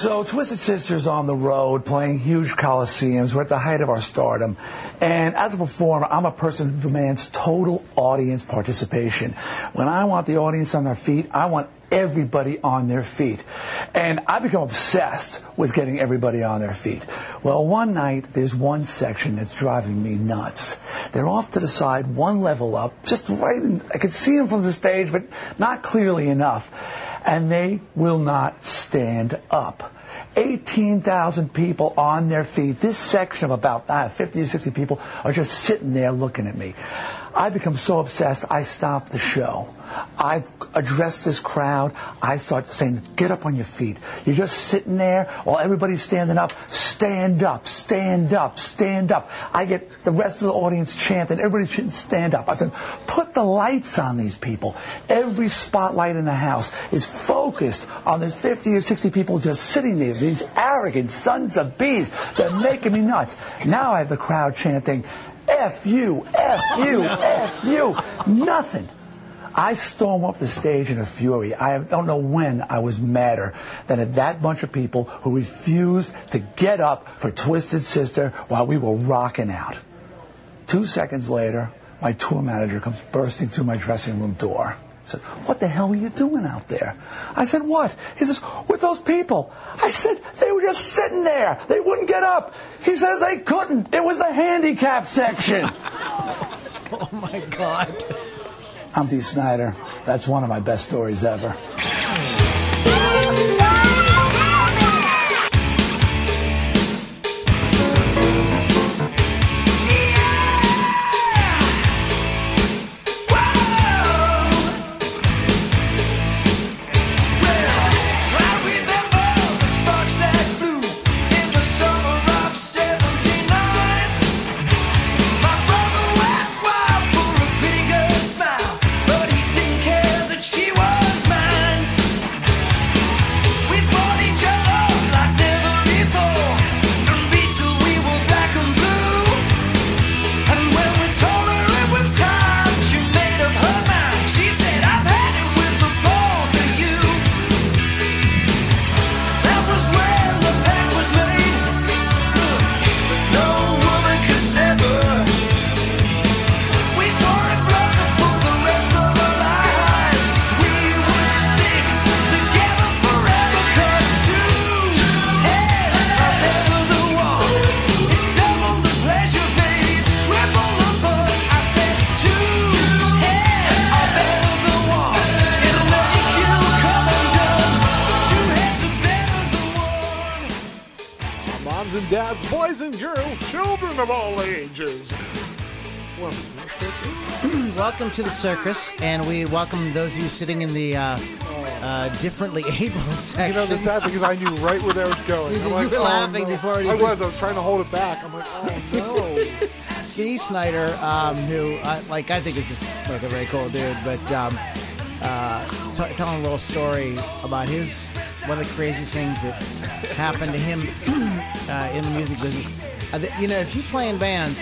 So Twisted Sister's on the road playing huge coliseums. We're at the height of our stardom. And as a performer, I'm a person who demands total audience participation. When I want the audience on their feet, I want everybody on their feet. And I become obsessed with getting everybody on their feet. Well, one night, there's one section that's driving me nuts. They're off to the side, one level up, just right in, I could see them from the stage, but not clearly enough. And they will not stand up. 18,000 people on their feet. This section of about uh, 50 or 60 people are just sitting there looking at me. I become so obsessed, I stop the show. I address this crowd. I start saying, get up on your feet. You're just sitting there while everybody's standing up. Stand up, stand up, stand up. I get the rest of the audience chanting, everybody should stand up. I said, put the lights on these people. Every spotlight in the house is focused on these 50 or 60 people just sitting there. These arrogant sons of bees. They're making me nuts. Now I have the crowd chanting, F you, F you, F you. Nothing. I storm off the stage in a fury. I don't know when I was madder than at that bunch of people who refused to get up for Twisted Sister while we were rocking out. Two seconds later, my tour manager comes bursting through my dressing room door. Says, what the hell were you doing out there? I said, what? He says, with those people. I said, they were just sitting there. They wouldn't get up. He says they couldn't. It was the handicap section. oh my God. I'm Dee Snider. That's one of my best stories ever. Welcome to the circus, and we welcome those of you sitting in the uh, uh, differently abled section. You know, the sad thing is I knew right where that was going. You, I'm you like, were oh, laughing no. before it I even- was. I was trying to hold it back. I'm like, oh no. Dee Snider, um, who uh, like I think is just like a very cool dude, but um, uh, t- telling a little story about his one of the craziest things that happened to him uh, in the music business. Uh, th- you know, if you play in bands,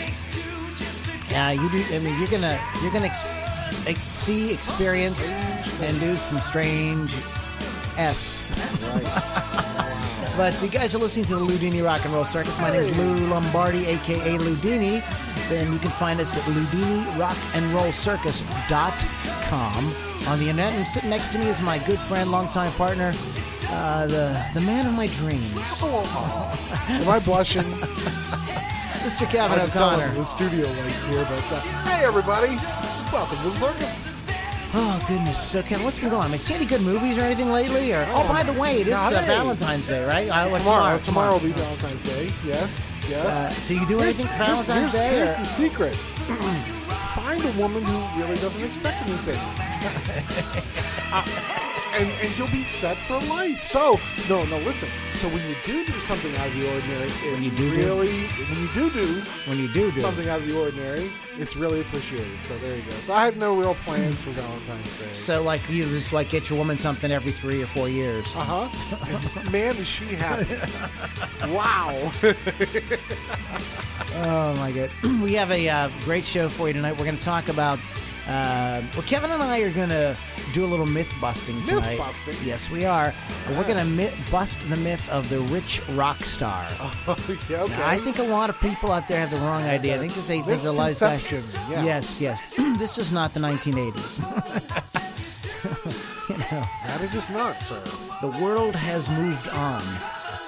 uh, you do. I mean, you're gonna you're gonna ex- ex- see, experience, and do some strange s. But you guys are listening to the Loudini Rock and Roll Circus. My name is Lou Lombardi, aka Loudini. Then you can find us at loudini rock and roll LoudiniRockandRollCircus.com on the internet. And sitting next to me is my good friend, longtime partner, uh, the the man of my dreams, Am I blushing? Mr. Kevin I tell O'Connor. the studio lights here, but uh, hey everybody, welcome to the circus. Oh goodness! So Kevin, what's been going on? Have you seen any good movies or anything lately? Or oh, by the way, it is uh. Valentine's Day, right? Uh, Tomorrow, tomorrow will be Valentine's Day. Yes, yes. Uh, so you do anything for Valentine's here's, Day? Here's or- the secret. Find a woman who really doesn't expect anything. Uh, and, and you'll be set for life. So, no, no, listen. So when you do do something out of the ordinary, it's you do do- really, when you do do when you do do something out of the ordinary, it's really appreciated. So there you go. So I have no real plans for Valentine's Day. So like you just like get your woman something every three or four years. Uh huh. Man, is she happy. wow. Oh my god. we have a uh, great show for you tonight. We're going to talk about. Uh, well, Kevin and I are going to do a little myth busting tonight. busting? Yes, we are. And We're going to mi- bust the myth of the rich rock star. yeah, okay. Now, I think a lot of people out there have the wrong idea. I think that they think a lot of guys. Misconception, yeah. Yes, yes. this is not the 1980s. that is just not, sir. the world has moved on.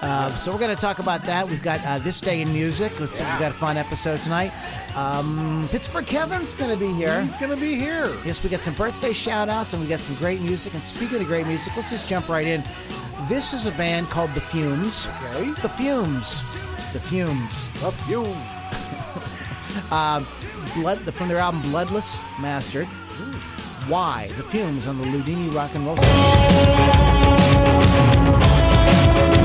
Uh, so we're going to talk about that. We've got uh, this day in music. Let's, We've got a fun episode tonight. Um, Pittsburgh Kevin's going to be here. He's gonna be here. Yes, we got some birthday shout outs and we got some great music. And speaking of great music, let's just jump right in. This is a band called The Fumes. Okay. The Fumes. The Fumes. Up you. Blood, from their album Bloodless Mastered. Why? The Fumes on the Loudini Rock and Roll. Station.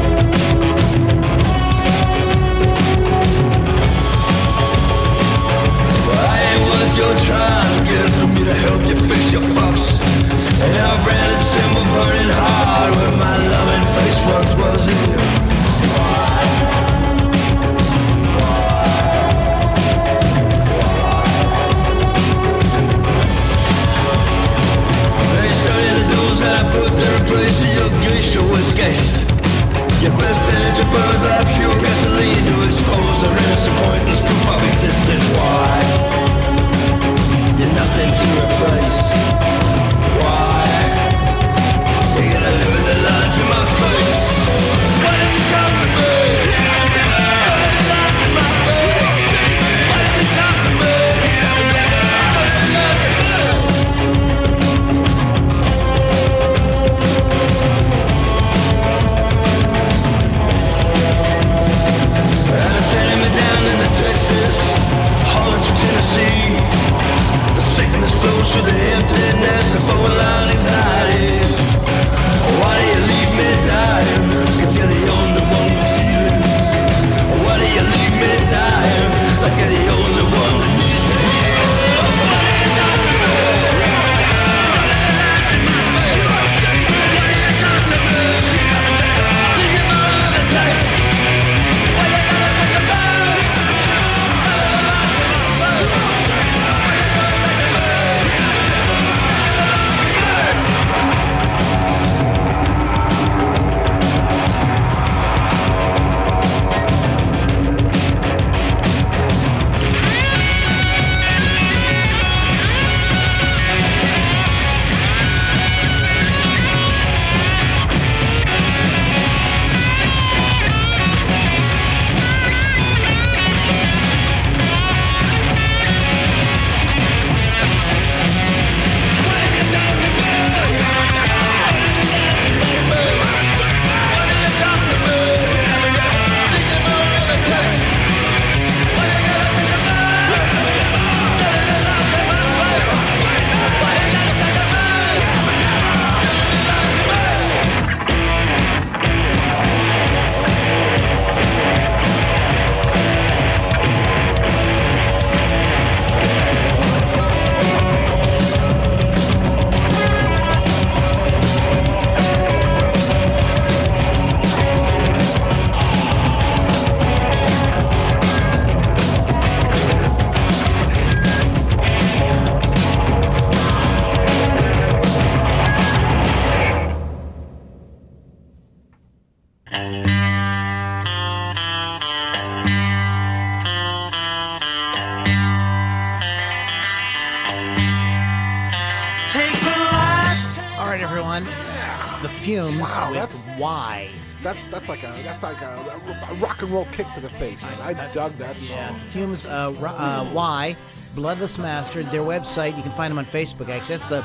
Like a a, rock and roll kick to the face. Man. I dug that song. Yeah, Fumes, uh, ro- uh, Why. Bloodless Master. Their website, you can find them on Facebook. Actually, that's the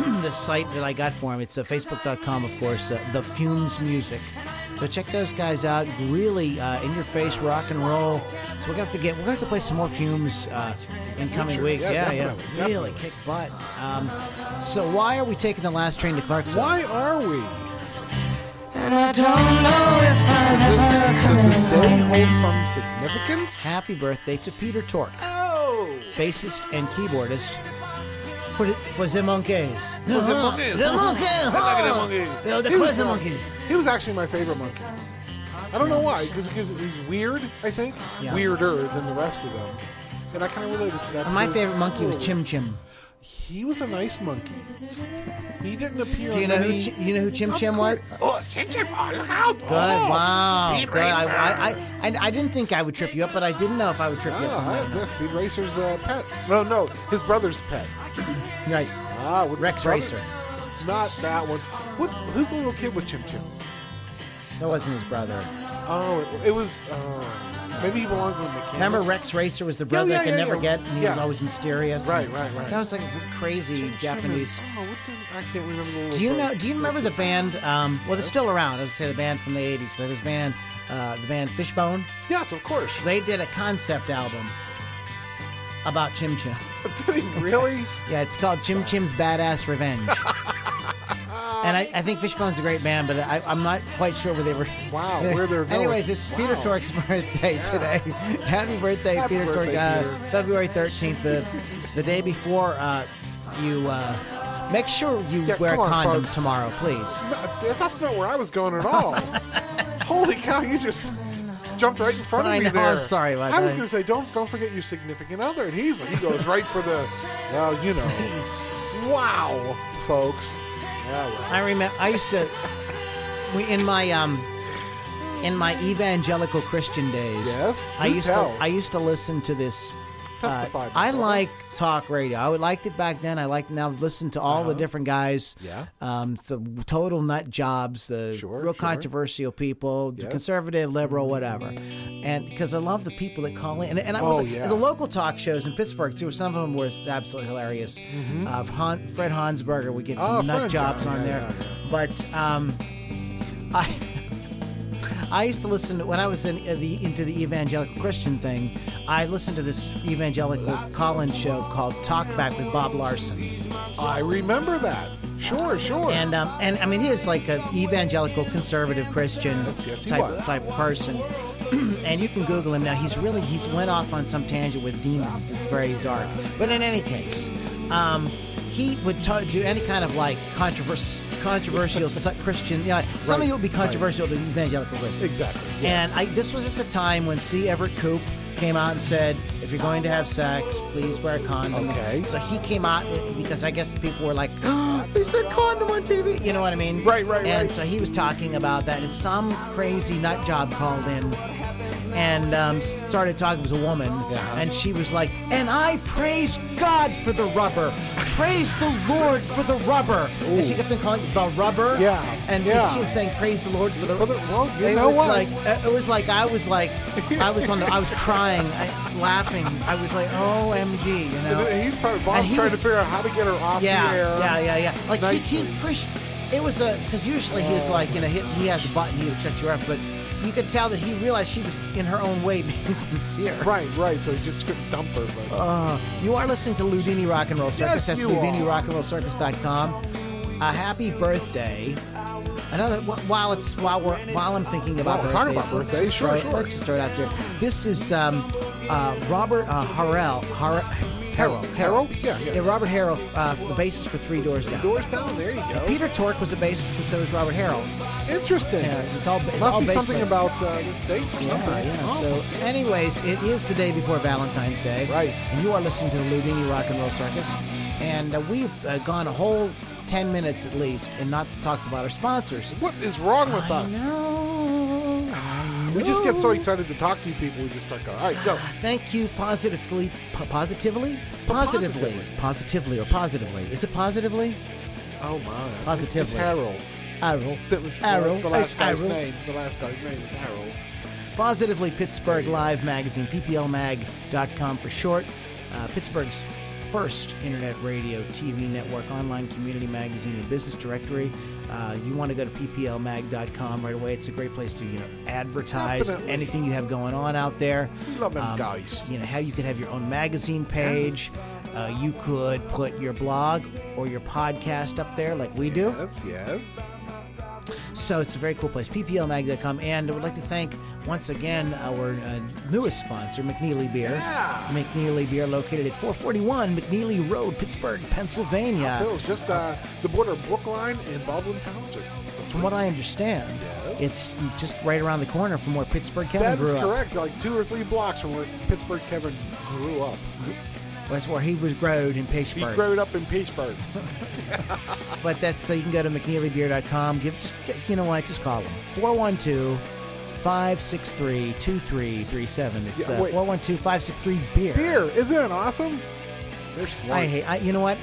the site that I got for them. It's uh, facebook.com, of course. Uh, the Fumes Music. So check those guys out. Really uh, in your face rock and roll. So we're gonna have to get we're gonna have to play some more Fumes uh, in coming Future. weeks. Yeah, Yeah, yeah, definitely, really kick butt. Um, so why are we taking the last train to Clarksville? Why are we? And I don't know if I'm ever Does coming the day home. hold some significance? Happy birthday to Peter Tork, Oh! bassist and keyboardist for the, for the uh-huh. Monkees. the Monkees. The Monkees. the Monkees. Oh, the He was, crazy Monkees. He was actually my favorite monkey. I don't know why, because he's weird, I think. Yeah. Weirder than the rest of them. And I kind of related to that. My favorite monkey was oh, Chim Chim. He was a nice monkey. He didn't appear Do you on know who many... Chi- you know who Chim Chim was? Oh, Chim Chim! Oh, look out! Good. Wow. Speed Good. I, Racer. I, I, I, I didn't think I would trip you up, but I didn't know if I would trip you Ah, up. on I this. Speed Racer's uh, pet. No, no, his brother's pet. Right. Ah, what's his Rex brother? Racer. Not that one. What? Who's the little kid with Chim Chim? That wasn't his brother. Oh, it, it was. Uh, maybe he belonged to the mechanic. Remember Rex Racer was the brother yeah, that could yeah, never yeah. get, and he was always mysterious. Right, right, right. That was like crazy Japanese. Oh, what's his? I can't remember the. Do you know? Do you remember the band? Um, well, they're still around. I would say the band from the '80s, but this band, uh, the band Fishbone. Yes, of course. They did a concept album about Chim Chim. Really? Yeah, it's called Chim Chim's Badass Revenge. and I, I think Fishbone's a great band, but I, I'm not quite sure where they were. Wow, where they're going. Anyways, it's Peter Wow. Tork's birthday today. Happy birthday, Happy Peter birthday, Tork. Uh, Peter. February 13th, the, the day before uh, you. Uh, make sure you Yeah, wear a come on, condom folks. tomorrow, please. No, that's not where I was going at all. Holy cow! You just jumped right in front of I me know, there. I'm sorry about I was that. going to say, don't don't forget your significant other, and he's he goes right for the. Well, you know. Please. Wow, folks. Well. I remember. I used to. We in my um. In my evangelical Christian days, Yes? I used tell. to I used to listen to this. Uh, I like talk radio. I would liked it back then. I like now listen to all the different guys. Uh-huh. Yeah. Um, the total nut jobs, the Sure, real sure. controversial people, the conservative, liberal, whatever. And because I love the people that call in, and, and I, Oh, the, yeah. the local talk shows in Pittsburgh too. Some of them were absolutely hilarious. Uh, Han, Fred Honsberger would get some Mm-hmm. Oh, nut Fred, jobs yeah, on yeah, there, yeah, but um, I. I used to listen to, when I was in uh, the into the evangelical Christian thing. I listened to this evangelical call-in show called Talk Back with Bob Larson, I remember that. Sure, sure. and um, and I mean he is like an evangelical conservative Christian yes, type was. type person. and you can Google him now. He's really he's went off on some tangent with demons. It's very dark. But in any case, um, he would do any kind of like controversial controversial Christian. You know, some of Right, it would be right. controversial to evangelical Christians. exactly. And I, this was at the time when C. Everett Koop came out and said, if you're going to have sex, please wear a condom. Okay. So he came out uh, because I guess people were like, oh, they said condom on TV. You know what I mean? Right, right, And right. so he was talking about that, and some crazy nut job called in and um, started talking. It was a woman, and she was like, "And I praise God for the rubber. Praise the Lord for the rubber." And she kept on calling it the rubber. Yeah, And yeah. she was saying, "Praise the Lord for the." rubber. well, you it know was what? like it was like I was like I was on the I was crying, I, laughing. I was like, "OMG," you know. And he's probably Bob's he trying was- to figure out how to get her off Yeah, the air. yeah, yeah, yeah. Like Nicely. he, he pushed. It was a because usually he's like you know he, he has a button he would check you off, but you could tell that he realized she was in her own way being sincere. Right, right. So he just couldn't dump her. But Uh, you are listening to Loudini Rock and Roll Circus. Yes, That's you are. LoudiniRockandRollCircus.com. A happy birthday. Another while it's while we're while I'm thinking about talking birthdays, about let's birthdays, just sure, throw, sure. Let's just throw it out there. This is um, uh, Robert uh, Harrell. Har- Harrell. Harrell? Yeah, yeah. Robert Harrell, uh, the bassist for Three Doors Down. doors down. There you go. Peter Tork was the bassist, and so was Robert Harrell. Interesting. Yeah, it's all it's Must all be something players. about uh, this date or Yeah, something. yeah. Awesome. So, anyways, it is the day before Valentine's Day. Right. And you are listening to the Loudini Rock and Roll Circus. And uh, we've uh, gone a whole 10 minutes at least and not talked about our sponsors. what is wrong with us? No. We just get so excited to talk to you people. We just start going. All right, go. Thank you positively. Po- positively? Positively. Positively. Or positively? Is it positively? Oh my. Positively. It's Harold. Arrow. That was Arrow. the, last It's guy's Arrow. name. The last guy's name is Harold. Positively Pittsburgh Live Magazine, pplmag.com for short. uh, Pittsburgh's first internet radio, TV network, online community magazine, and business directory. Uh, you want to go to pplmag.com right away. It's a great place to you know advertise Definitely. anything you have going on out there. Love them guys. You know how you could have your own magazine page. Uh, you could put your blog or your podcast up there like we do. Yes, yes. So it's a very cool place, pplmag.com. And I would like to thank once again our uh, newest sponsor, McNeilly Beer. Yeah. McNeilly Beer, located at 441 McNeilly Road, Pittsburgh, Pennsylvania. Phil's just uh, the border of Brookline and Baldwin Township. From what I understand, it's just right around the corner from where Pittsburgh Kevin That grew is up. correct. Like two or three blocks from where Pittsburgh Kevin grew up. That's where he was growed in Pittsburgh. He grew up in Pittsburgh. But that's so you can go to McNeillyBeer.com. Give just you know what, just call them 412 563 2337. It's uh, wait. 412 563 beer. Beer, isn't that awesome? They're smart. I hate. I, you know what?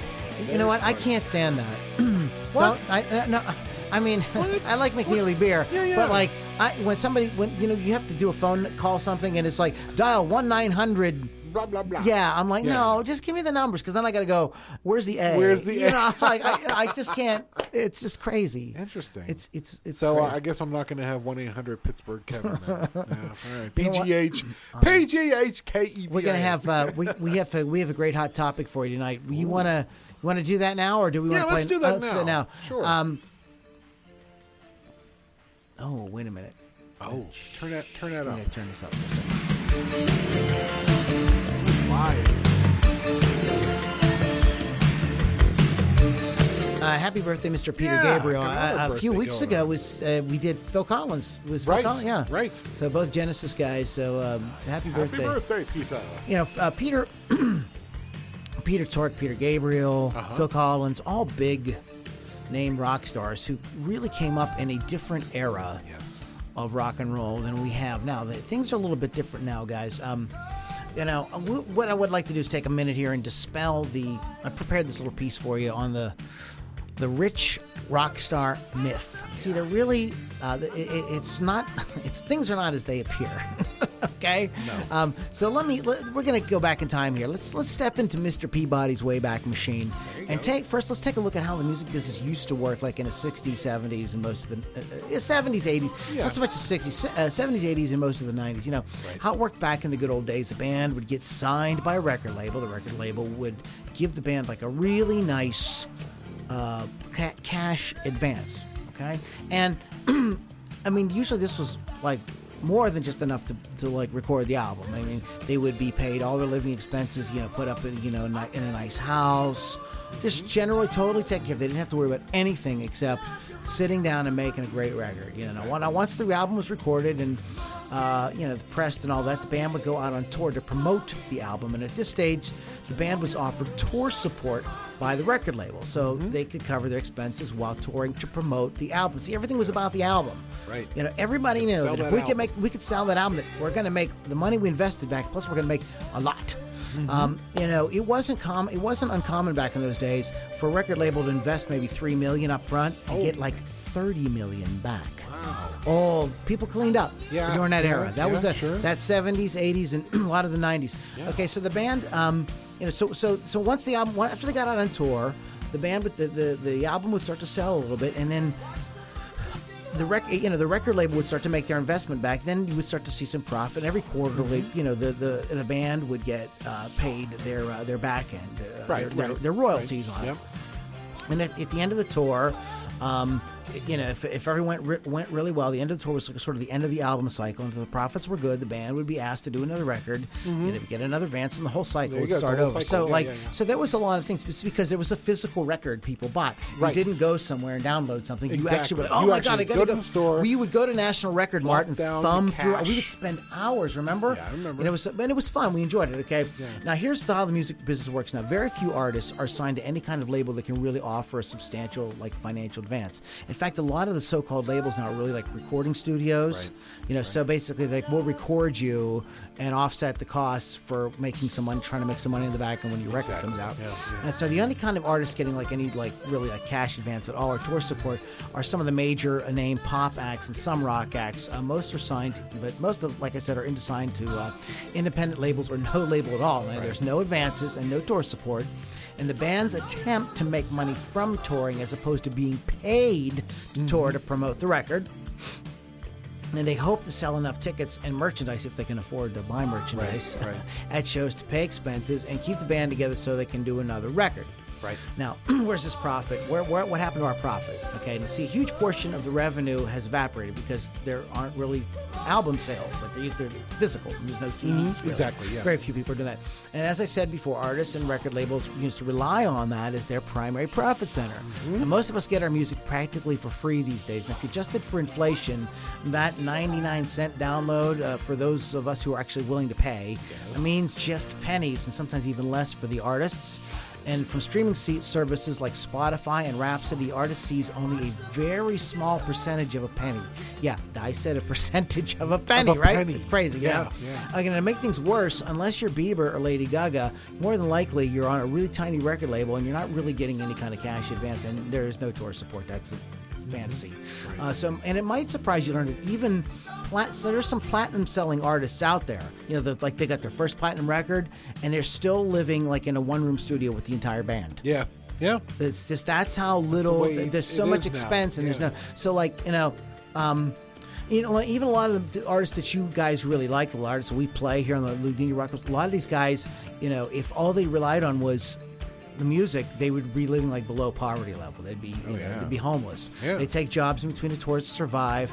You know what? I can't stand that. What? Don't- I, uh, no, I mean, I like McNeilly beer, Yeah, yeah. but like, I when somebody when you know you have to do a phone call something and it's like dial one nine hundred. Blah blah blah. Yeah, I'm like, Yeah. no, just give me the numbers because then I got to go. Where's the A? Where's the you A? know, like I, I just can't. It's just crazy. Interesting. It's it's it's so uh, crazy. I guess I'm not going to have one eight hundred Pittsburgh Kevin. Now. yeah, all right. You know? PGH PGH K E. We're gonna have uh, we we have a, we have a great hot topic for you tonight. You wanna you wanna do that now or do we Yeah, want to play? let's do that uh, let's do it now. now. Sure. Um, oh wait a minute. Oh, turn that turn that I'm up. gonna turn this up. Uh, happy birthday, Mr. Peter Yeah, Gabriel. Uh, a few weeks ago on. was uh, we did Phil Collins. Was Phil Right, Collins? Yeah, right. So both Genesis guys. So um, happy birthday. Happy birthday, Peter. you know, uh, Peter, Peter Tork, Peter Gabriel, Uh-huh. Phil Collins, all big name rock stars who really came up in a different era Yes. of rock and roll than we have now. Things are a little bit different now, guys. Um, you know, uh, what I would like to do is take a minute here and dispel the. I prepared this little piece for you on the the rich rock star myth. See, they're really, uh, it, it- it's not, it's things are not as they appear. okay. No. Um, so let me, let, we're gonna go back in time here. Let's let's step into Mr. Peabody's Wayback Machine and take first. Let's take a look at how the music business used to work, like in the '60s, '70s, and most of the uh, uh, '70s, '80s. Yeah. Not so much the '60s, uh, '70s, '80s, and most of the '90s. You know how it worked back in the good old days. A band would get signed by a record label. The record label would give the band like a really nice uh, ca- cash advance. Okay, and I mean, usually this was like more than just enough to, to like record the album. I mean, they would be paid all their living expenses, you know, put up in you know in a nice house, just generally totally taken care of. They didn't have to worry about anything except sitting down and making a great record. You know, now, once the album was recorded and uh, you know the pressed and all that, the band would go out on tour to promote the album. And at this stage, the band was offered tour support by the record label, so they could cover their expenses while touring to promote the album. See, everything was about the album. Right. You know, everybody knew that if we could make, we could sell that album. That we're going to make the money we invested back. Plus, we're going to make a lot. Mm-hmm. Um, you know, it wasn't com- It wasn't uncommon back in those days for a record label to invest maybe three million up front and Oh. get like thirty million back. Wow! Oh, people cleaned up Yeah, during that yeah, era. That yeah, was a, sure. that seventies, eighties, and a lot of the nineties. Okay, so the band, um, you know, so so so once the album, after they got out on tour, the band, would, the, the the album would start to sell a little bit, and then the rec, you know, the record label would start to make their investment back. Then you would start to see some profit. Every quarterly, Mm-hmm. you know, the the, the band would get uh, paid their uh, their back end, uh, Right, their, their, their royalties right. on Yep. it. And at, at the end of the tour, um, you know, if, if everything went went really well, the end of the tour was like sort of the end of the album cycle. And if the profits were good, the band would be asked to do another record, and they would get another advance, and the whole cycle Mm-hmm. Would go, start over. cycle. So Yeah, like, yeah, yeah. so there was a lot of things. Because there was a physical record people bought. Right. You didn't go somewhere and download something. You actually Exactly. went, oh You my god, I gotta go go. to the store, we would go to National Record Mart and thumb through. We would spend hours. Remember? Yeah, I remember. And it was, and it was fun. We enjoyed it. Okay. Now here's the, how the music business works. Now, very few artists are signed to any kind of label that can really offer a substantial like financial advance. In fact, a lot of the so-called labels now are really like recording studios. Right. You know, so basically, like we'll record you and offset the costs for making some money, trying to make some money in the back, and when your record comes out. And so the only kind of artists getting like any like really like cash advance at all or tour support are some of the major uh, name pop acts and some rock acts. Uh, most are signed, but most of, like I said, are signed to uh, independent labels or no label at all. Now, There's no advances and no tour support. And the bands attempt to make money from touring as opposed to being paid to mm-hmm. tour to promote the record. And they hope to sell enough tickets and merchandise if they can afford to buy merchandise right. at shows to pay expenses and keep the band together so they can do another record. Right. Now, where's this profit? Where, where what happened to our profit? Okay, and you see, a huge portion of the revenue has evaporated because there aren't really album sales. Like they're, they're physical. There's no CDs. Mm-hmm. exactly, yeah. Very few people are doing that. And as I said before, artists and record labels used to rely on that as their primary profit center. Mm-hmm. And most of us get our music practically for free these days. And if you adjusted for inflation, that 99 cent download uh, for those of us who are actually willing to pay means just pennies and sometimes even less for the artists. And from streaming seat services like Spotify and Rhapsody, the artist sees only a very small percentage of a penny. Yeah, I said a percentage of a penny, a right? penny. It's crazy, you Yeah, yeah. Again, uh, to make things worse, unless you're Bieber or Lady Gaga, more than likely you're on a really tiny record label and you're not really getting any kind of cash advance, and there is no tour support. That's fantasy. Uh, so, and it might surprise you to learn that even plat- so there's some platinum selling artists out there. You know, that like they got their first platinum record and they're still living like in a one room studio with the entire band. Yeah. Yeah. It's just that's how little way there's so much is now. expense and Yeah. there's no so like you know um you know even a lot of the artists that you guys really like the artists we play here on the Loudini Records a lot of these guys you know if all they relied on was the music they would be living like below poverty level they'd be you know yeah. they'd be homeless Yeah. they take jobs in between the tours to survive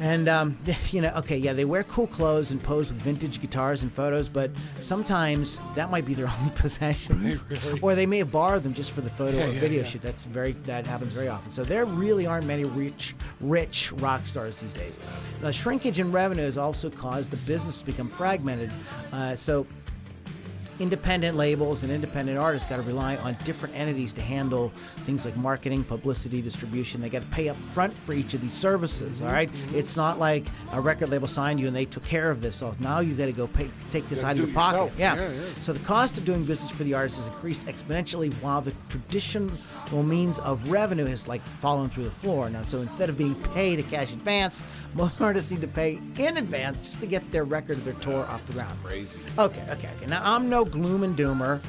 and um, you know, okay, yeah, they wear cool clothes and pose with vintage guitars and photos, but sometimes that might be their only possessions, or they may have borrowed them just for the photo Yeah, or yeah, video yeah. shoot. That's very that happens very often. So there really aren't many rich, rich rock stars these days. The shrinkage in revenue has also caused the business to become fragmented. Uh, so independent labels and independent artists got to rely on different entities to handle things like marketing, publicity, distribution. They got to pay up front for each of these services. All right? it's not like a record label signed you and they took care of this. So now you got to go pay, take this out of your pocket. Yeah. Yeah, yeah. So the cost of doing business for the artist has increased exponentially, while the traditional means of revenue has like fallen through the floor. Now, so instead of being paid a cash advance, most artists need to pay in advance just to get their record or their tour off the ground. Crazy. Okay, okay, okay. Now I'm no gloom and doomer.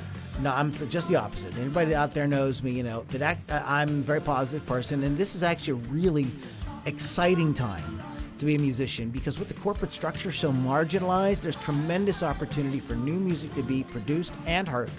No, I'm just the opposite. Anybody out there knows me, you know that I, I'm a very positive person, and this is actually a really exciting time to be a musician because with the corporate structure so marginalized, there's tremendous opportunity for new music to be produced and heard.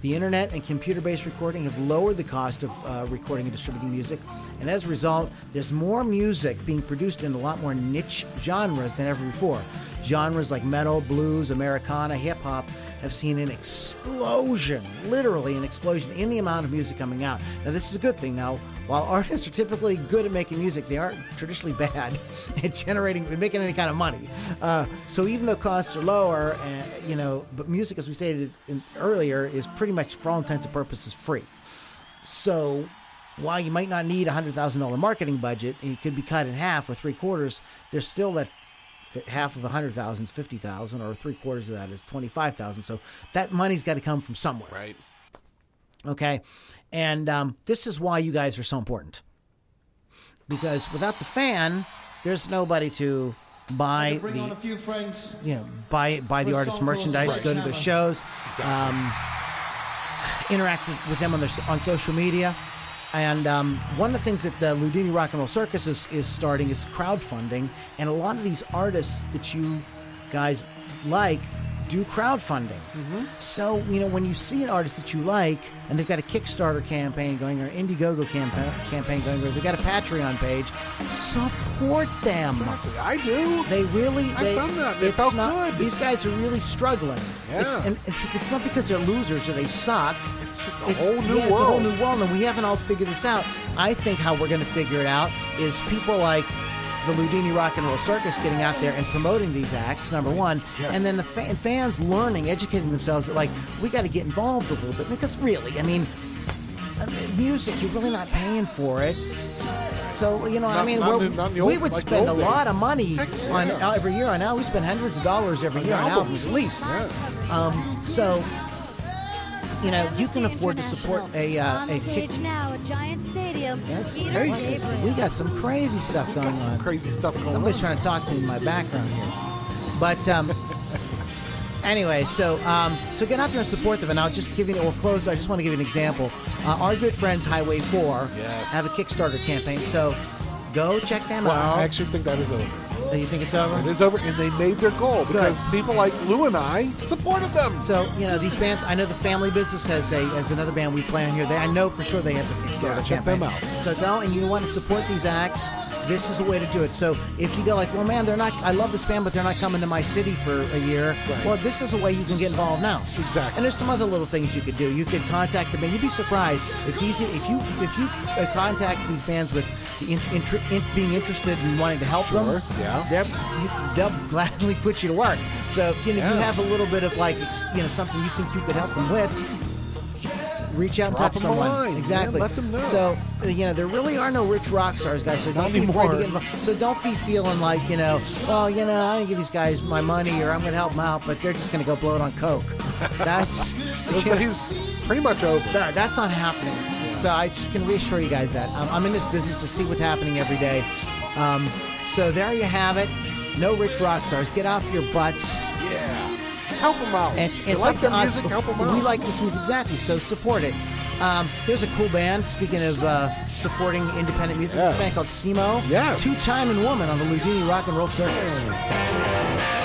The internet and computer-based recording have lowered the cost of uh, recording and distributing music, and as a result, there's more music being produced in a lot more niche genres than ever before. Genres like metal, blues, Americana, hip hop have seen an explosion, literally an explosion in the amount of music coming out. Now, this is a good thing. Now, while artists are typically good at making music, they aren't traditionally bad at generating, making any kind of money. Uh, so even though costs are lower, uh, you know, but music, as we stated in, earlier, is pretty much, for all intents and purposes, free. So while you might not need a hundred thousand dollar marketing budget, it could be cut in half or three quarters. There's still that half of a hundred thousand is fifty thousand, or three quarters of that is twenty five thousand. So that money's got to come from somewhere. Right. Okay, and um, this is why you guys are so important. Because without the fan, there's nobody to buy Bring the on a few friends. you know, buy buy the artist merchandise, right go to their now. shows, um, interact with, with them on their on social media. And um, one of the things that the Loudini Rock and Roll Circus is, is starting is crowdfunding, and a lot of these artists that you guys like do crowdfunding. Mm-hmm. So you know when you see an artist that you like, and they've got a Kickstarter campaign going, or an Indiegogo campaign campaign going, or they've got a Patreon page, support them. I do. They really, I've they, done that. It it's felt not, good. These guys are really struggling. It's, Yeah. and it's, it's not because they're losers or they suck. It's just a It's, whole new yeah, it's a whole world. new world, and we haven't all figured this out. I think how we're going to figure it out is people like the Loudini Rock and Roll Circus getting out there and promoting these acts, number one, Yes. and then the fa- fans learning, educating themselves that, like, we got to get involved a little bit because really, I mean, music, you're really not paying for it. So you know what I mean? not in- not in the we would like spend a old lot of money Heck, on yeah. uh, every year on now. We spend hundreds of dollars every year on albums, at least. Um, so you know you can afford to support a uh, a kick. now at Giant Stadium. Yes, Peter hey, we got some crazy stuff going on. Crazy stuff going on. Somebody's on. trying to talk to me in my background here. But um, anyway, so um, so get out there and support them. And I'll just give you. We'll close. I just want to give you an example. Uh, our good friends Highway Four Yes. have a Kickstarter campaign. So go check them Well, out. I actually think that is over. Oh, you think it's over? It is over, and they made their goal because people like Lou and I supported them. So you know these bands. I know the Family Business has a has another band we play on here. They I know for sure they have the Kickstarter Yeah, check campaign. them out. So go and you want to support these acts. This is a way to do it. So if you go like, well, man, they're not. I love this band, but they're not coming to my city for a year. Right. Well, this is a way you can get involved now. Exactly. And there's some other little things you could do. You could contact the band. You'd be surprised. It's easy if you if you uh, contact these bands with the in, in, being interested in wanting to help them. Yeah. You, they'll gladly put you to work. So if you, know, you have a little bit of like you know something you think you could help them with, reach out and Drop touch a someone. line, man. exactly. Let them know. So you know there really are no rich rock stars, guys. So don't be afraid to get involved. So don't be feeling like you know, well, you know, I didn't give these guys my money or I'm going to help them out, but they're just going to go blow it on coke. That's Those days pretty much over. that- that's not happening. So I just can reassure you guys that um, I'm in this business to see what's happening every day. Um, so there you have it. No rich rock stars. Get off your butts. Yeah. Help them out. It's, it's like up to us. music, help 'em out. We like this music exactly, so support it. Um, here's a cool band. Speaking of uh, supporting independent music, it's a band called Simo. Yes. Two Time and Woman on the Loudini Rock and Roll Circus. You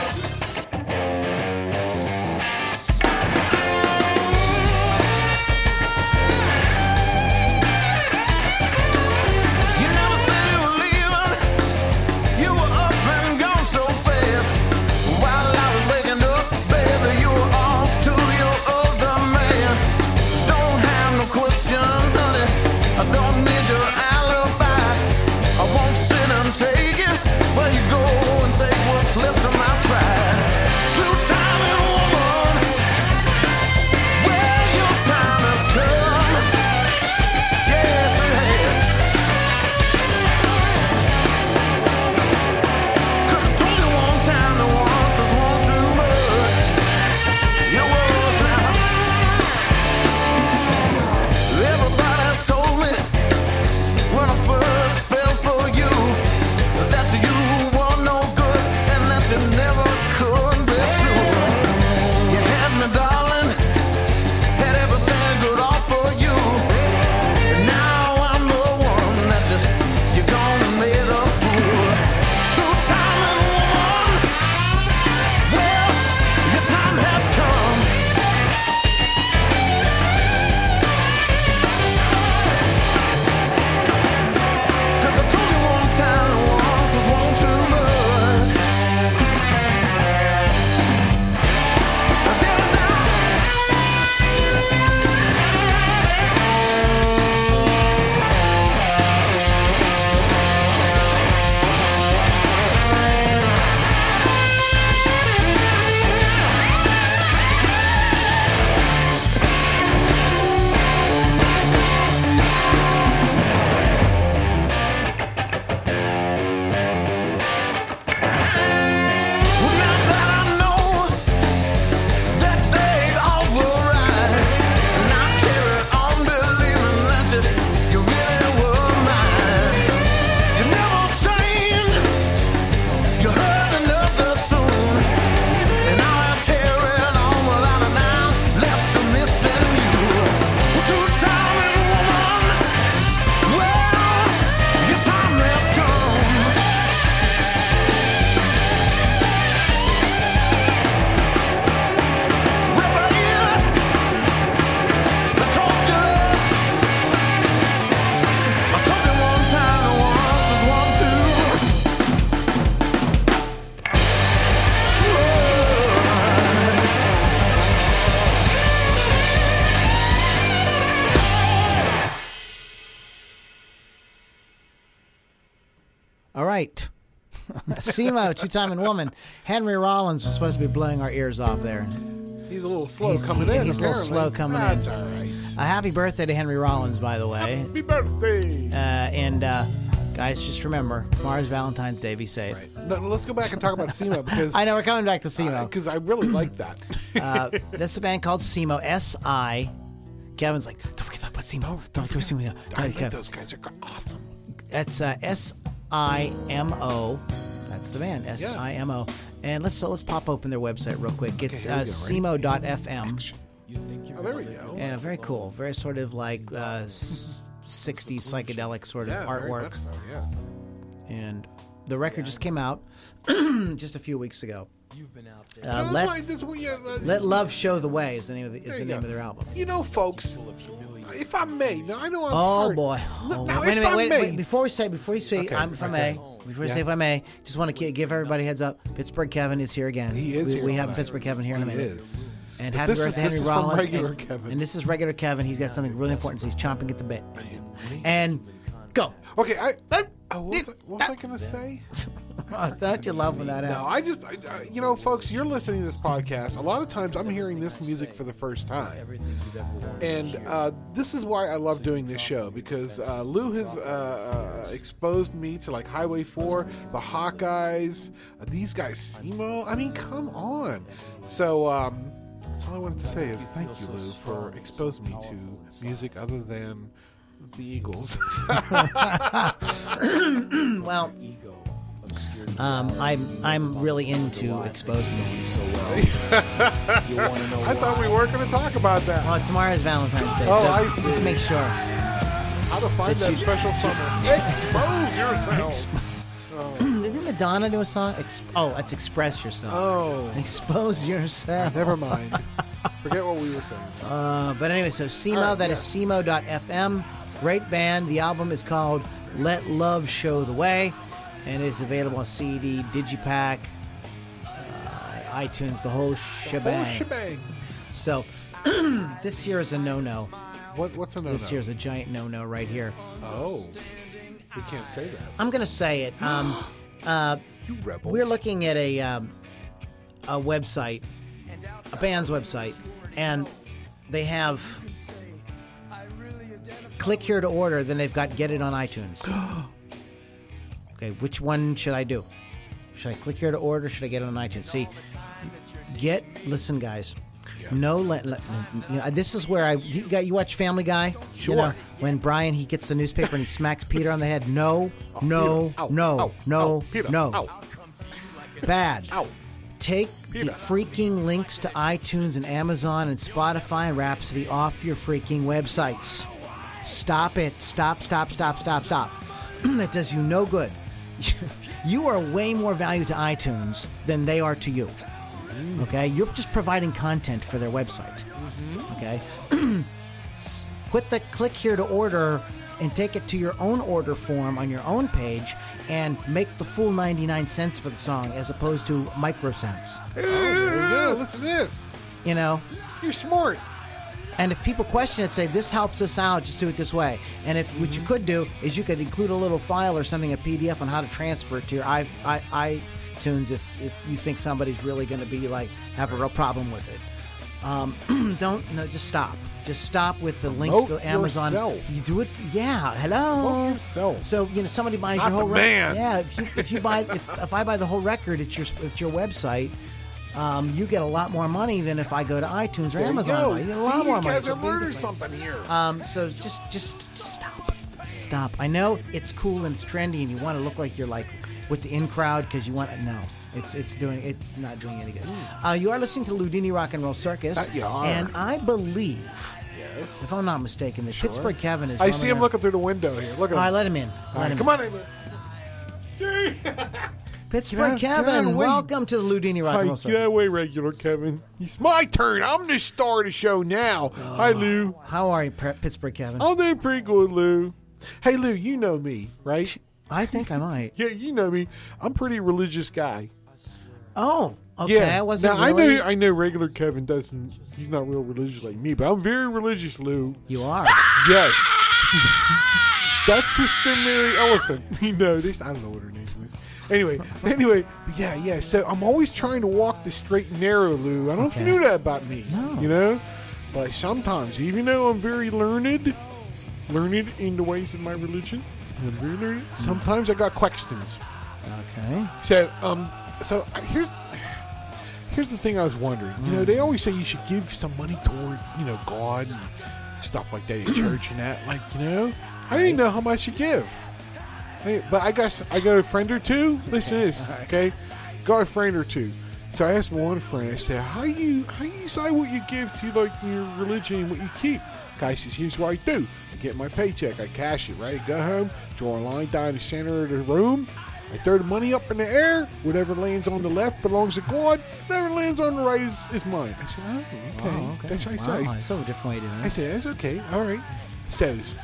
Simo, two time and woman. Henry Rollins was supposed to be blowing our ears off there. He's a little slow He's- coming in. he's a little slow coming in. That's all right. A happy birthday to Henry Rollins, by the way. Happy birthday. Uh, and uh, Guys, just remember, tomorrow's Valentine's Day. Be safe. No, let's go back and talk about Simo because I know we're coming back to Simo. because I really like that. uh, this is a band called Simo. S I. Kevin's like, don't forget about Simo. Don't forget Simo. I Hey, think those guys are awesome. That's uh, S I M O. That's the band. S I M O. And let's so let's pop open their website real quick. It's here we uh, go, Simo.fm. Oh, there we go. Yeah, very cool. Very sort of like uh, 60s psychedelic sort of Yeah, very artwork. much so, yes. And the record just came out just a few weeks ago. Uh, That's let why this- well, yeah, uh, Let Love Show the Way is the name of the, is the name go. of their album. You know, folks, if I may, now I know I'm Oh hard. boy! Oh, now, wait a if minute! I Wait, may, wait! Before we say, before we say, Okay, I'm, if I may, before we Yeah. say, if I may, just want to give everybody a heads up. Pittsburgh Kevin is here again. He is We, we have. Pittsburgh Kevin here in a He minute. is. And But happy is- birthday, Henry is from Rollins. regular and, Kevin. and this is regular Kevin. He's got something really important, so he's chomping at the bit. And go. Okay, I. Oh, what was, I, what was I going to say? Oh, don't you love when that No. I just, I, I- you know, folks, you're listening to this podcast. A lot of times I'm hearing this music for the first time. And uh, this is why I love doing this show because uh, Lou has uh, uh, exposed me to like Highway 4, the Hawkeyes, uh, these guys, Simo. I mean, come on. So, um, that's all I wanted to say is thank you, Lou, for exposing me to music other than the Eagles. well, um, I'm I'm really into exposing you so well. I thought we weren't going to talk about that. Well, tomorrow's Valentine's Day, Oh, so I see. just make sure. How to find That that you- special summer. Expose yourself. Didn't Madonna do a song? Ex- oh, it's Express Yourself. Oh. Expose yourself. Never mind. Forget what we were saying. Uh, but anyway, so Simo, All right, that is Simo.fm. Great band. The album is called Let Love Show the Way, and it's available on CD, Digipack, uh, iTunes, the whole shebang. Whole shebang. So this here is a no-no. What, what's a no-no? This here's a giant no-no right here. Oh. We can't say that. I'm gonna say it. Um, uh, We're looking at a um, a website, a band's website, and they have click here to order. Then they've got get it on iTunes. okay, which one should I do? Should I click here to order? Should I get it on iTunes? See, get listen, guys. No, let, let you know, this is where I you got you watch Family Guy. You Sure. know, when Brian he gets the newspaper and he smacks Peter on the head. No, no, Peter. Ow, no, ow, no, Peter. no. Ow. Bad. Take Peter. the freaking links to iTunes and Amazon and Spotify and Rhapsody off your freaking websites. Stop it. Stop, stop, stop, stop, stop. that does you no good. you are way more value to iTunes than they are to you. Okay? You're just providing content for their website. Mm-hmm. Okay? put the click here to order and take it to your own order form on your own page and make the full 99 cents for the song as opposed to micro cents. Oh, there you go. Listen to this. You know? You're smart. And if people question it, say this helps us out, just do it this way. And if what you could do is you could include a little file or something, a PDF on how to transfer it to your i, I, iTunes if, if you think somebody's really going to be like have a real problem with it. Um, don't no, just stop. Just stop with the links Promote to Amazon. yourself. You do it. For, yeah. Hello. Promote yourself. So you know somebody buys Not your whole the rec- man. Yeah. If you if you buy if, if I buy the whole record at your at your website. Um, you get a lot more money than if I go to iTunes or There you Amazon. go. You get a See, more you money. guys are learning something here. Um, so just, just, just stop. Just stop. I know it's cool and it's trendy, and you want to look like you're like with the in crowd because you want. No, it's it's doing it's not doing any good. Uh, you are listening to Loudini Rock and Roll Circus, you and I believe, yes. if I'm not mistaken, that Pittsburgh Kevin is. I see him roaming looking through the window here. Look at around. All right, him. let him in. All Let right, him come in. on, Ava. Pittsburgh Get out- get out of Kevin, the welcome to the Loudini Rock and Roll Hi, get out of Circus. the way, regular Kevin. It's my turn. I'm the star of the show now. Oh, Hi, Lou. How are you, P- Pittsburgh Kevin? I'm doing pretty good, Lou. Hey, Lou, you know me, right? I think I might. Yeah, you know me. I'm a pretty religious guy. Oh, okay. yeah. I wasn't now, really. I know. I know. Regular Kevin doesn't. He's not real religious like me, but I'm very religious, Lou. You are. Yes. That's Sister Mary Elephant. You know, this, I don't know what her name is. Anyway, anyway, yeah, yeah. So I'm always trying to walk the straight and narrow, Lou. I don't know if you knew that about me. No. You know, but sometimes, even though I'm very learned, learned in the ways of my religion, I'm very learned. Sometimes I got questions. Okay. So, um, so here's here's the thing I was wondering. You know, they always say you should give some money toward, you know, God and stuff like that in church and that. Like, you know, I didn't know how much to give. Hey, but I guess I got a friend or two. Listen to this, okay? Got a friend or two. So I asked one friend. I said, "How you how you decide what you give to like your religion and what you keep?" Guy says, "Here's what I do. I get my paycheck. I cash it. Right. Go home. Draw a line down the center of the room. I throw the money up in the air. Whatever lands on the left belongs to God. Whatever lands on the right is, is mine." I said, "Oh, okay. Oh, okay. That's what I Wow, say." so different way to I said, that's okay. All right. Says,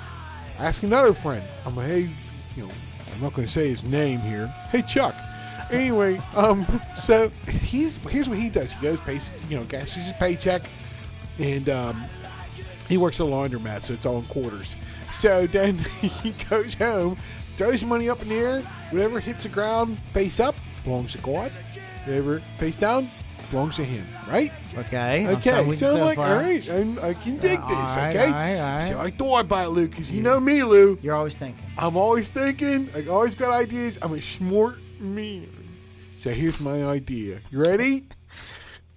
ask another friend. I'm like, hey, you know, I'm not going to say his name here. Hey, Chuck. Anyway, um, so he's here's what he does. He goes, pays, you know, cashes his paycheck, and um, he works at a laundromat, so it's all in quarters. So then he goes home, throws money up in the air. Whatever hits the ground face up belongs to God. Whatever face down belongs to him. Right? Okay. Okay, you so, I'm so like, far. all right, I'm, I can dig all this, right, okay? all right, all right. So I thought about it, Lou, because you know me, Lou. You're always thinking. I'm always thinking. I always got ideas. I'm a smart man. So here's my idea. You ready?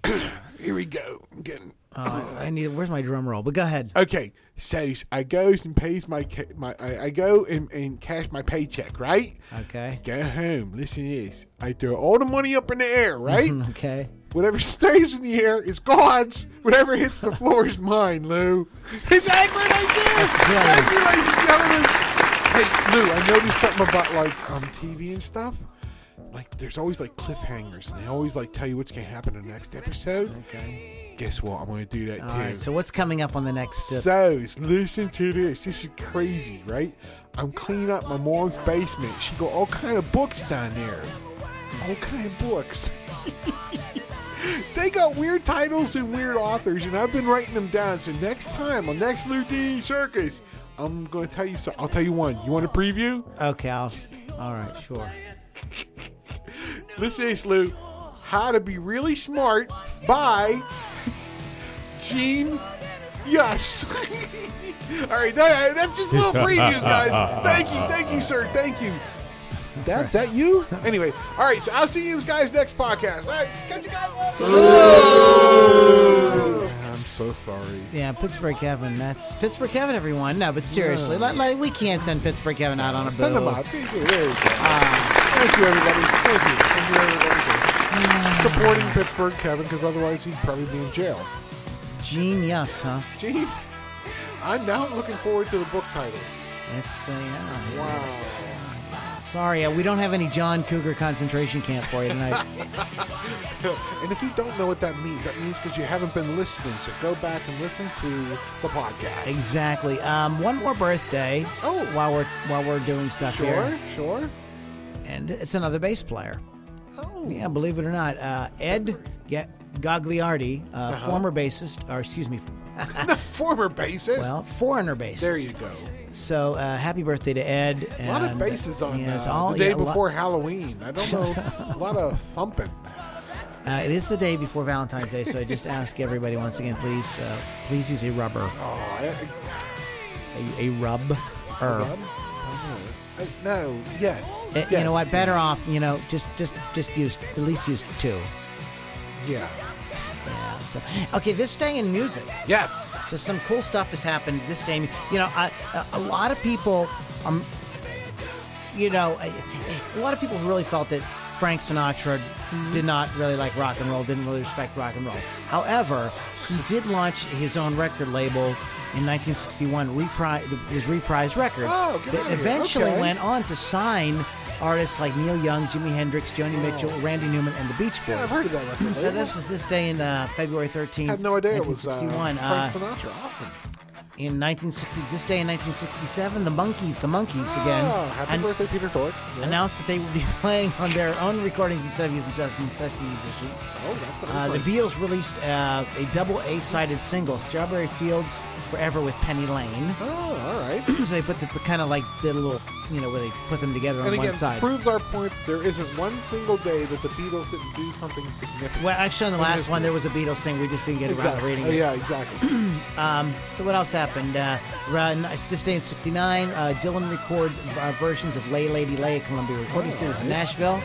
Here we go. I'm getting. Oh, I need. Where's my drum roll? But go ahead. Okay, so I goes and pays my ca- my. I, I go and, and cash my paycheck, right? Okay. Go home. Listen to this. I throw all the money up in the air, right? Okay. Whatever stays in the air is God's. Whatever hits the floor is mine, Lou. It's idea. That's good. Thank you, ladies and gentlemen. Hey, Lou, I noticed something about like um TV and stuff. Like, there's always like cliffhangers, and they always like tell you what's gonna happen in the next episode. Okay. Guess what? I'm gonna do that All too. right. So what's coming up on the next? Uh, So, listen to this. This is crazy, right? I'm cleaning up my mom's basement. She got all kind of books down there. All kind of books. they got weird titles and weird authors, and I've been writing them down. So next time on next Loudini Circus, I'm going to tell you. So I'll tell you one. You want a preview? okay. I'll, all right. Sure. Listen to this, Lou. How to Be Really Smart by Gene Yes. All right, that- that's just a little preview, guys. Thank you, thank you, sir. Thank you. That's that you? Anyway, all right, so I'll see you guys next podcast. All right, catch you guys later. I'm so sorry. Yeah, Pittsburgh Kevin. That's Pittsburgh Kevin, everyone. No, but seriously, like, like, we can't send Pittsburgh Kevin out on a Send bill. them out. Thank you. There you go. Ah. Thank you, everybody. Thank you. Thank you, everybody. Supporting Pittsburgh, Kevin, because otherwise he'd probably be in jail. Genius, huh? Gee, I'm now looking forward to the book titles. Yes, uh, yeah. Wow. Sorry, uh, we don't have any John Cougar concentration camp for you tonight. and if you don't know what that means, that means because you haven't been listening. So go back and listen to the podcast. exactly. Um, one more birthday. Oh. while we're while we're doing stuff Sure, here, sure. sure. and it's another bass player. Oh. Yeah, believe it or not, uh, Ed Ga- Gagliardi, uh, Uh-huh. former bassist, or excuse me, Former bassist. well, foreigner bassist. there you go. So uh, happy birthday to Ed. A lot of basses on yes, uh, all- the day yeah, before Halloween. I don't know. a lot of thumping. Uh, it is the day before Valentine's Day, so I just ask everybody once again, please, uh, please use a rubber, Oh, I, a, a rub. Rub? No. Uh, no. Yes. Uh, You know what? Better off, you know, just just just use at least use two. Yeah. Yeah. So okay, this day in music. Yes. So some cool stuff has happened this day. You know, I, a, lot of people, um, you know, a, a lot of people really felt that Frank Sinatra did not really like rock and roll, didn't really respect rock and roll. However, he did launch his own record label in 1961, reprise was Reprise Records. Oh, that eventually Okay. went on to sign artists like Neil Young, Jimi Hendrix, Joni Mitchell, Randy Newman, and the Beach Boys. Yeah, I've heard of that record. So this was this day in uh, February 13th, had no idea it was uh, 1961. Frank Uh, Sinatra. Awesome. In 1960, this day in 1967, the Monkees, the Monkees again, Oh, happy an- birthday, Peter Tork. Yeah. announced that they would be playing on their own recordings instead of using session, session musicians. Oh, that's, that's Uh, the. Beatles released uh, a double A-sided single, "Strawberry Fields Forever" with Penny Lane. Oh, all right. so they put the, the kind of like the little, you know, where they put them together on and one side. proves our point. There isn't one single day that the Beatles didn't do something significant. well, actually, on the last one there was a Beatles thing. We just didn't get around to reading Oh, it. yeah, exactly. Um, so what else happened? Happened? Uh, around this day in '69, uh, Dylan records uh, versions of "Lay Lady Lay" at Columbia Recording Studios in Nashville.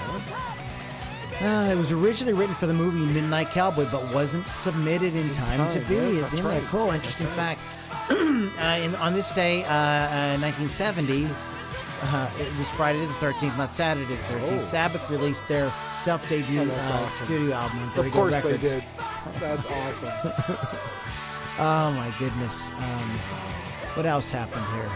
Uh, it was originally written for the movie Midnight Cowboy, but wasn't submitted in time, to be. right, that's right. cool? Interesting fact. uh, in, on this day, uh, uh, 1970, uh, it was Friday the 13th, not Saturday the 13th. Oh. Sabbath released their self-debut Oh, uh, awesome. studio album on Of course Records. they did. That's awesome. Oh my goodness. Um, what else happened here?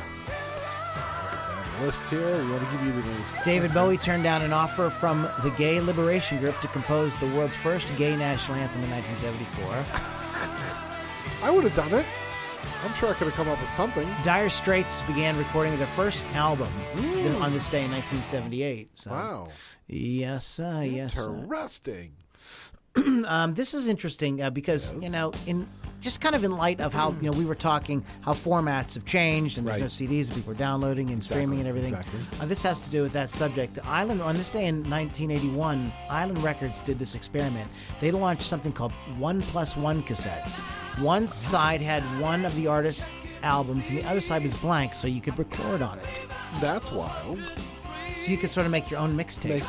List here. We want to give you the news. David Bowie turned down an offer from the Gay Liberation Group to compose the world's first gay national anthem in 1974. I would have done it. I'm sure I could have come up with something. Dire Straits began recording their first album Mm. on this day in 1978. So, Wow. Yes, sir. Yes, sir. Interesting. um, this is interesting uh, because you know, in just kind of in light of how you know we were talking how formats have changed and there's no. CDs, people are downloading and streaming and everything. exactly. Uh, this has to do with that subject. The Island on this day in 1981, Island Records did this experiment. They launched something called one plus one cassettes. One side had one of the artist's albums, and the other side was blank, so you could record on it. That's wild. So you could sort of make your own mixtape.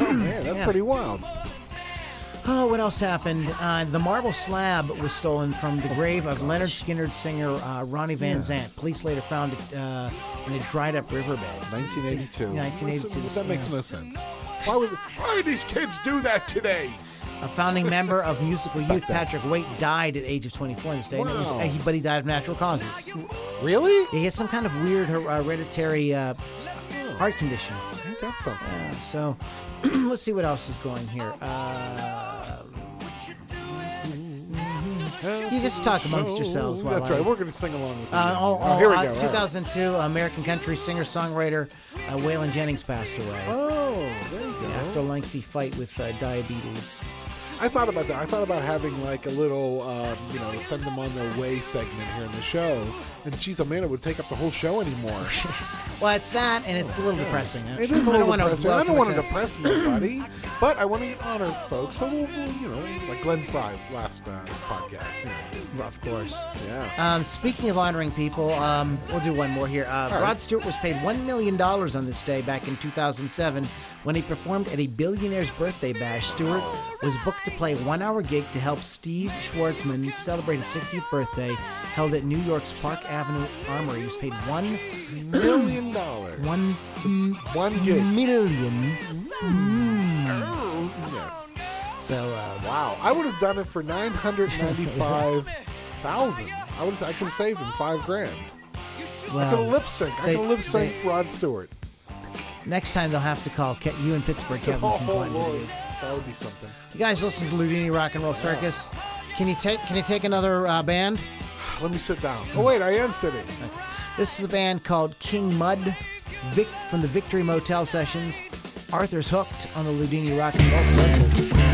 man, that's Yeah. pretty wild. Oh, what else happened? Uh, the marble slab was stolen from the grave of Lynyrd Skynyrd's singer uh, Ronnie Van Zant. Police later found it uh, in a dried-up riverbed. 1982. Yeah, 1982. That makes yeah. no sense. Why would Why would these kids do that today? A founding member of musical youth. Patrick Waite, died at age of 24 in this day. and was- uh, but he died of natural causes. Really? He had some kind of weird uh, hereditary uh, heart condition. That's something. Yeah, so let's see what else is going here. Uh, you just talk amongst yourselves while That's I- right. We're going to sing along with you. Uh, oh, Oh, oh, here we uh, go. All right. 2002, American country singer songwriter uh, Waylon Jennings passed away Oh, there you go. after a lengthy fight with uh, diabetes. I thought about that. I thought about having like a little, um, you know, send them on their way segment here in the show. And geez, man, it would take up the whole show anymore. Well, it's that, and it's a little depressing. It is a I don't little wanna depressing. I don't want to depress anybody, but I want to honor folks. So we'll, we'll, you know, like Glenn Frey last uh, podcast. You know. Of course. Yeah. Um, speaking of honoring people, um, we'll do one more here. Uh, right. Rod Stewart was paid $1 million on this day back in 2007 when he performed at a billionaire's birthday bash. Stewart was booked to play a one hour gig to help Steve Schwarzman celebrate his 60th birthday, held at New York's Park Avenue Armory. He was paid one Million dollars. one One gig. million. Yes. So uh, Wow. I would have done it for nine hundred ninety-five thousand. I would. I could have saved him five grand. I could lip sync. I could lip sync Rod Stewart. next time they'll have to call Ke- you in Pittsburgh, Kevin. Oh, can Lord, you. that would be something. You guys listen to Loudini Rock and Roll Circus. Can you take Can you take another uh, band? Let me sit down. Oh wait, I am sitting. This is a band called King Mug, Vic from the Victory Motel sessions. Arthur's hooked on the Loudini Rock and Roll Circus.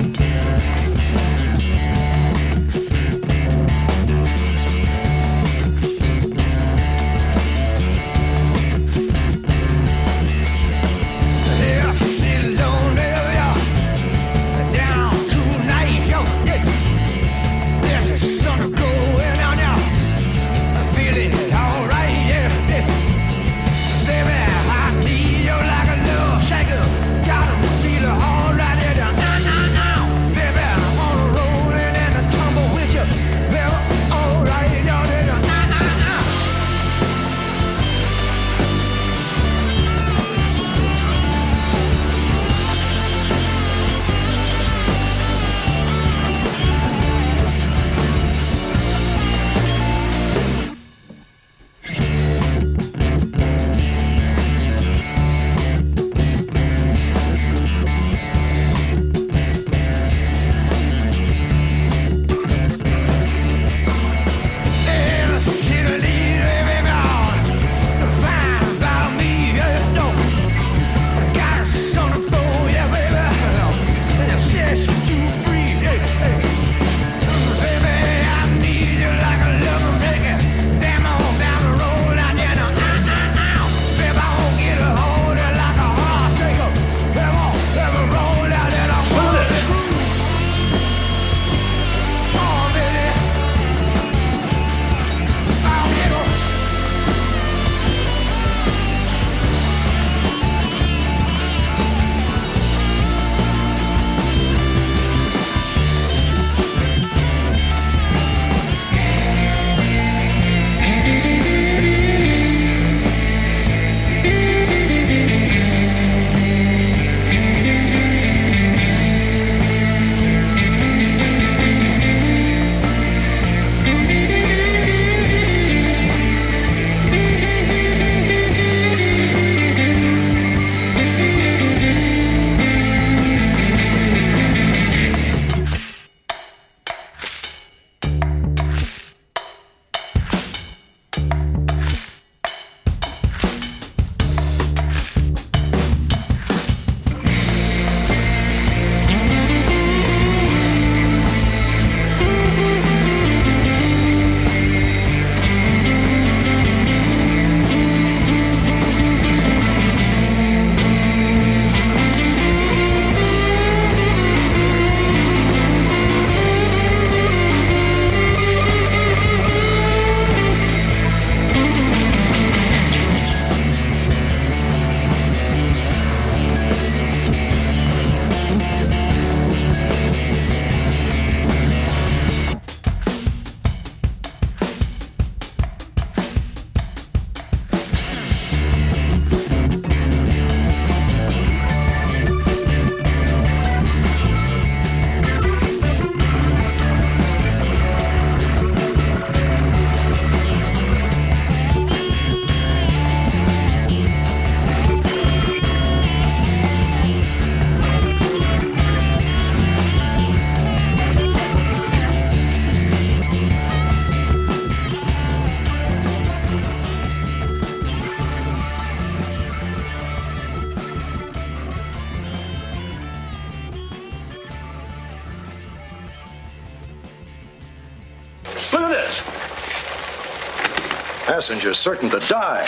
Passengers certain to die.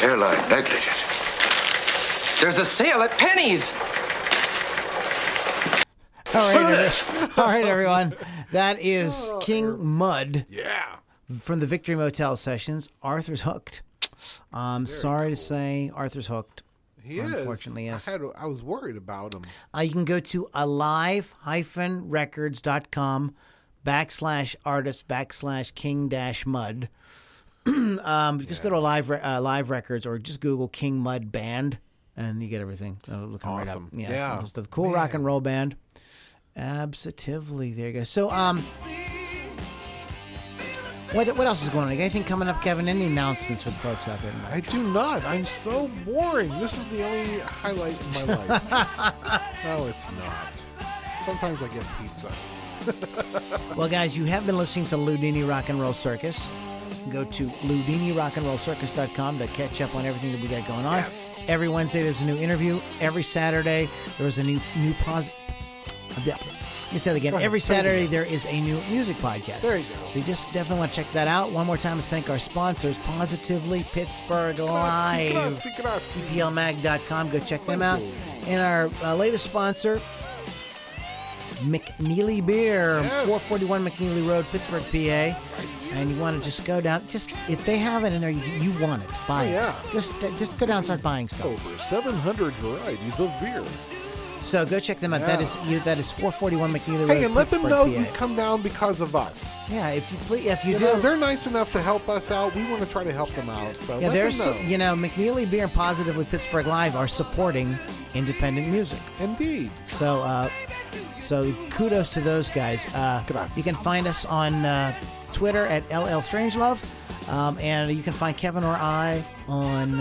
Airline negligent. There's a sale at Penny's. All right, every- all right, everyone. That is King Mug. Yeah. From the Victory Motel sessions. Arthur's hooked. I'm sorry to say, Arthur's hooked. He Unfortunately, is. yes. I, had, I was worried about him. Uh, you can go to alive-records.com backslash artist backslash king dash mug. um, just go to Alive, Re- uh, Live Records or just Google King Mug Band and you get everything. It'll come right up. Awesome. Yeah, Yeah. so it's the cool rock and roll band. Absolutely. There you go. So, um, what, what else is going on? Anything coming up, Kevin? Any announcements for the folks out there tonight? I do not. I'm so boring. This is the only highlight in my life. no, it's not. Sometimes I get pizza. well, guys, you have been listening to Loudini Rock and Roll Circus. Go to loudinirockandrollcircus.com to catch up on everything that we got going on. Every Wednesday, there's a new interview. Every Saturday, there is a new new pos. Let me say that again. Ahead, Every Saturday, there is a new music podcast. There you go. So you just definitely want to check that out. One more time, let's thank our sponsors, Positively Pittsburgh Live. PPLMag.com. Go check them out. And our uh, latest sponsor, McNeilly Beer, Yes. 441 McNeilly Road, Pittsburgh, PA. And you want to just go down. Just if they have it in there, you, you want it. Buy Oh, it. yeah. Just uh, just go down and start buying stuff. Over 700 varieties of beer. So go check them out. That Yeah. is you. That is 441 McNeilly Road. Hey, and let them know PA. you come down because of us. Yeah, if you please, if you, You do, know, they're nice enough to help us out. We want to try to help them out. So yeah, there's you know McNeilly Beer and Positively Pittsburgh Live are supporting independent music. Indeed. So, uh, so kudos to those guys. Uh, you can find us on uh, Twitter at LL Strangelove, um, and you can find Kevin or I on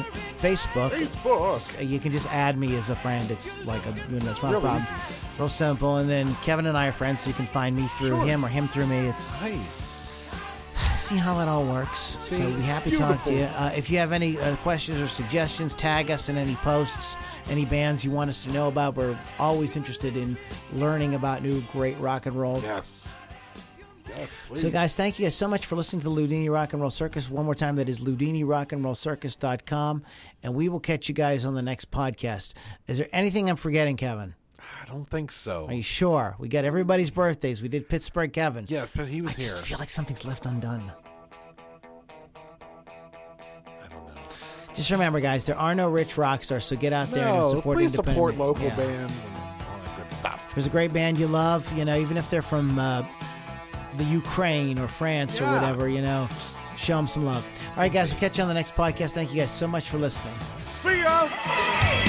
Facebook. Facebook. You can just add me as a friend. It's like a, you know, it's not a Real problem. easy. Real simple. And then Kevin and I are friends, so you can find me through Sure. him or him through me. It's see how that all works. so See, we'd be happy to talk to you. Uh, if you have any uh, questions or suggestions, tag us in any posts, any bands you want us to know about. We're always interested in learning about new great rock and roll. Yes. Yes, please. So, guys, thank you guys so much for listening to the Loudini Rock and Roll Circus. One more time, that is loudinirockandrollcircus.com. And we will catch you guys on the next podcast. Is there anything I'm forgetting, Kevin? I don't think so. Are you sure? We got everybody's birthdays. We did Pittsburgh Kevin. Yeah, but he was here. I just feel like something's left undone. I don't know. Just remember, guys, there are no rich rock stars, so get out there and support please independent. support local yeah. bands and all that good stuff. There's a great band you love, you know, even if they're from uh, the Ukraine or France or whatever, you know, show them some love. All right, guys, we'll catch you on the next podcast. Thank you guys so much for listening. See ya.